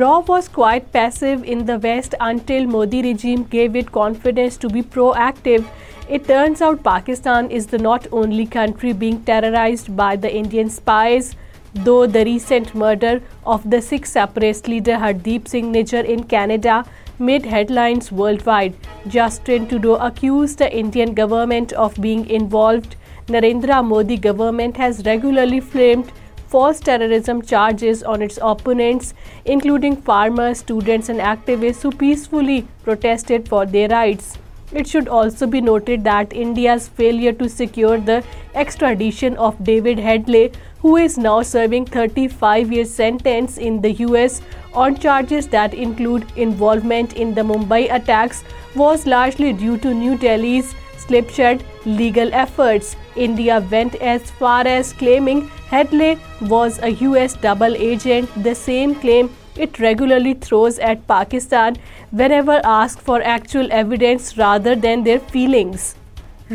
Raw was quite passive in the West until Modi regime gave it confidence to be proactive. It turns out Pakistan is the not only country being terrorized by the Indian spies, though the recent murder of the Sikh separatist leader Hardeep Singh Nijjar in Canada made headlines worldwide. Justin Trudeau accused the Indian government of being involved. Narendra Modi government has regularly blamed False terrorism charges on its opponents, including farmers, students and activists who peacefully protested for their rights. It should also be noted that India's failure to secure the extradition of David Headley, who is now serving 35-year sentence in the US on charges that include involvement in the Mumbai attacks, was largely due to New Delhi's Clip shut legal efforts. India went as far as claiming Hedley was a US double agent, the same claim it regularly throws at Pakistan whenever asked for actual evidence rather than their feelings.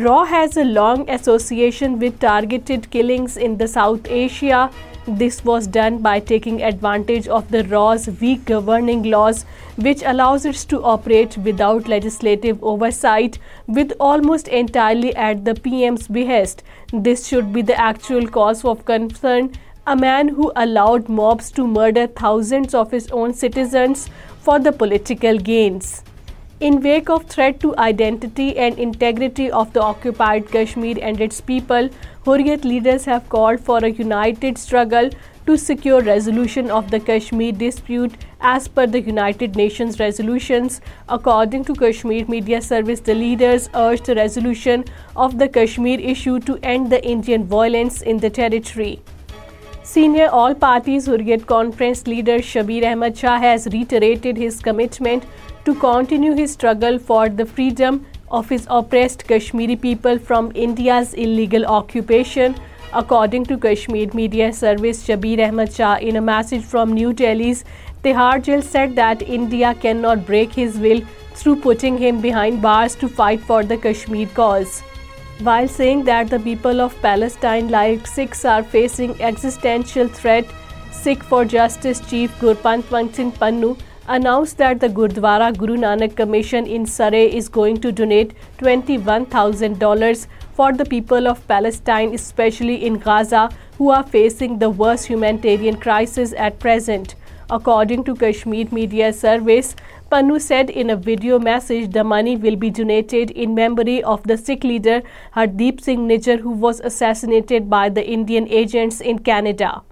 RAW has a long association with targeted killings in the South Asia this was done by taking advantage of the RO's weak governing laws, which allows it to operate without legislative oversight, with almost entirely at the PM's behest. This should be the actual cause of concern. A man who allowed mobs to murder thousands of his own citizens for the political gains. In wake of threat to identity and integrity of the occupied Kashmir and its people, Hurriyat leaders have called for a united struggle to secure resolution of the Kashmir dispute as per the United Nations resolutions. According to Kashmir Media Service, the leaders urged the resolution of the Kashmir issue to end the Indian violence in the territory. Senior All Parties Hurriyat Conference leader Shabir Ahmad Shah has reiterated his commitment to continue his struggle for the freedom, of his oppressed Kashmiri people from India's illegal occupation. According to Kashmir Media Service, Shabir Ahmed Shah, in a message from New Delhi's Tihar jail, said that India cannot break his will through putting him behind bars to fight for the Kashmir cause, while saying that the people of Palestine, like Sikhs, are facing existential threat. Sikh for Justice Chief Gurpant Singh Pannu announced that the Gurdwara Guru Nanak Commission in Surrey is going to donate $21,000 for the people of Palestine, especially in Gaza, who are facing the worst humanitarian crisis at present. According to Kashmir Media Service, Pannu said in a video message the money will be donated in memory of the Sikh leader Hardeep Singh Nijjar, who was assassinated by the Indian agents in Canada.